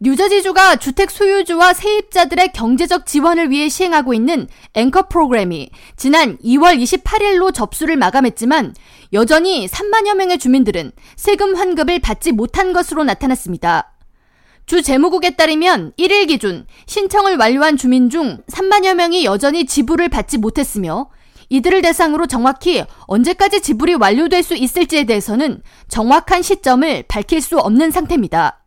뉴저지주가 주택 소유주와 세입자들의 경제적 지원을 위해 시행하고 있는 앵커 프로그램이 지난 2월 28일로 접수를 마감했지만 여전히 3만여 명의 주민들은 세금 환급을 받지 못한 것으로 나타났습니다. 주 재무국에 따르면 1일 기준 신청을 완료한 주민 중 3만여 명이 여전히 지불을 받지 못했으며 이들을 대상으로 정확히 언제까지 지불이 완료될 수 있을지에 대해서는 정확한 시점을 밝힐 수 없는 상태입니다.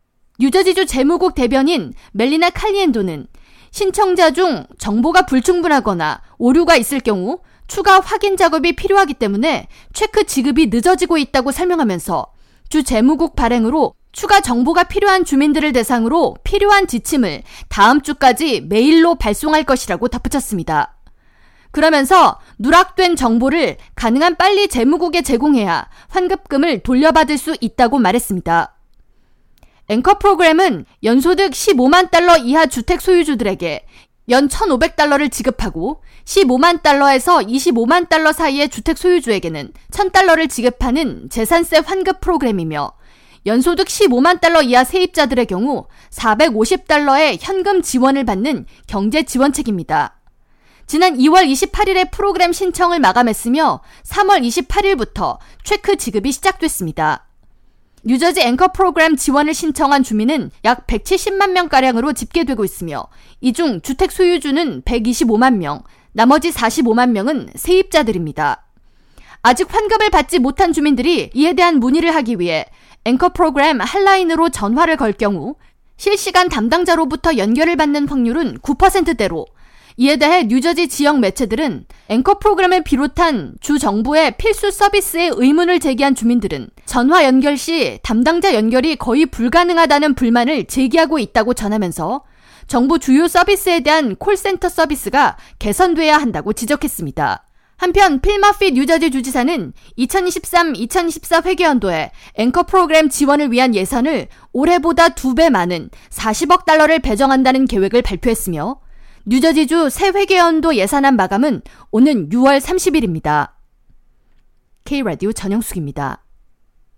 뉴저지주 재무국 대변인 멜리나 칼리엔도는 신청자 중 정보가 불충분하거나 오류가 있을 경우 추가 확인 작업이 필요하기 때문에 체크 지급이 늦어지고 있다고 설명하면서 주 재무국 발행으로 추가 정보가 필요한 주민들을 대상으로 필요한 지침을 다음 주까지 메일로 발송할 것이라고 덧붙였습니다. 그러면서 누락된 정보를 가능한 빨리 재무국에 제공해야 환급금을 돌려받을 수 있다고 말했습니다. 앵커 프로그램은 연소득 15만 달러 이하 주택 소유주들에게 연 1,500달러를 지급하고 15만 달러에서 25만 달러 사이의 주택 소유주에게는 1,000달러를 지급하는 재산세 환급 프로그램이며 연소득 15만 달러 이하 세입자들의 경우 450달러의 현금 지원을 받는 경제 지원책입니다. 지난 2월 28일에 프로그램 신청을 마감했으며 3월 28일부터 체크 지급이 시작됐습니다. 뉴저지 앵커 프로그램 지원을 신청한 주민은 약 170만 명가량으로 집계되고 있으며 이 중 주택 소유주는 125만 명, 나머지 45만 명은 세입자들입니다. 아직 환급을 받지 못한 주민들이 이에 대한 문의를 하기 위해 앵커 프로그램 한라인으로 전화를 걸 경우 실시간 담당자로부터 연결을 받는 확률은 9%대로 이에 대해 뉴저지 지역 매체들은 앵커 프로그램을 비롯한 주 정부의 필수 서비스에 의문을 제기한 주민들은 전화 연결 시 담당자 연결이 거의 불가능하다는 불만을 제기하고 있다고 전하면서 정부 주요 서비스에 대한 콜센터 서비스가 개선돼야 한다고 지적했습니다. 한편 필머피 뉴저지 주지사는 2023-2024 회계연도에 앵커 프로그램 지원을 위한 예산을 올해보다 두 배 많은 40억 달러를 배정한다는 계획을 발표했으며 뉴저지주 새 회계연도 예산안 마감은 오는 6월 30일입니다. K라디오 전영숙입니다.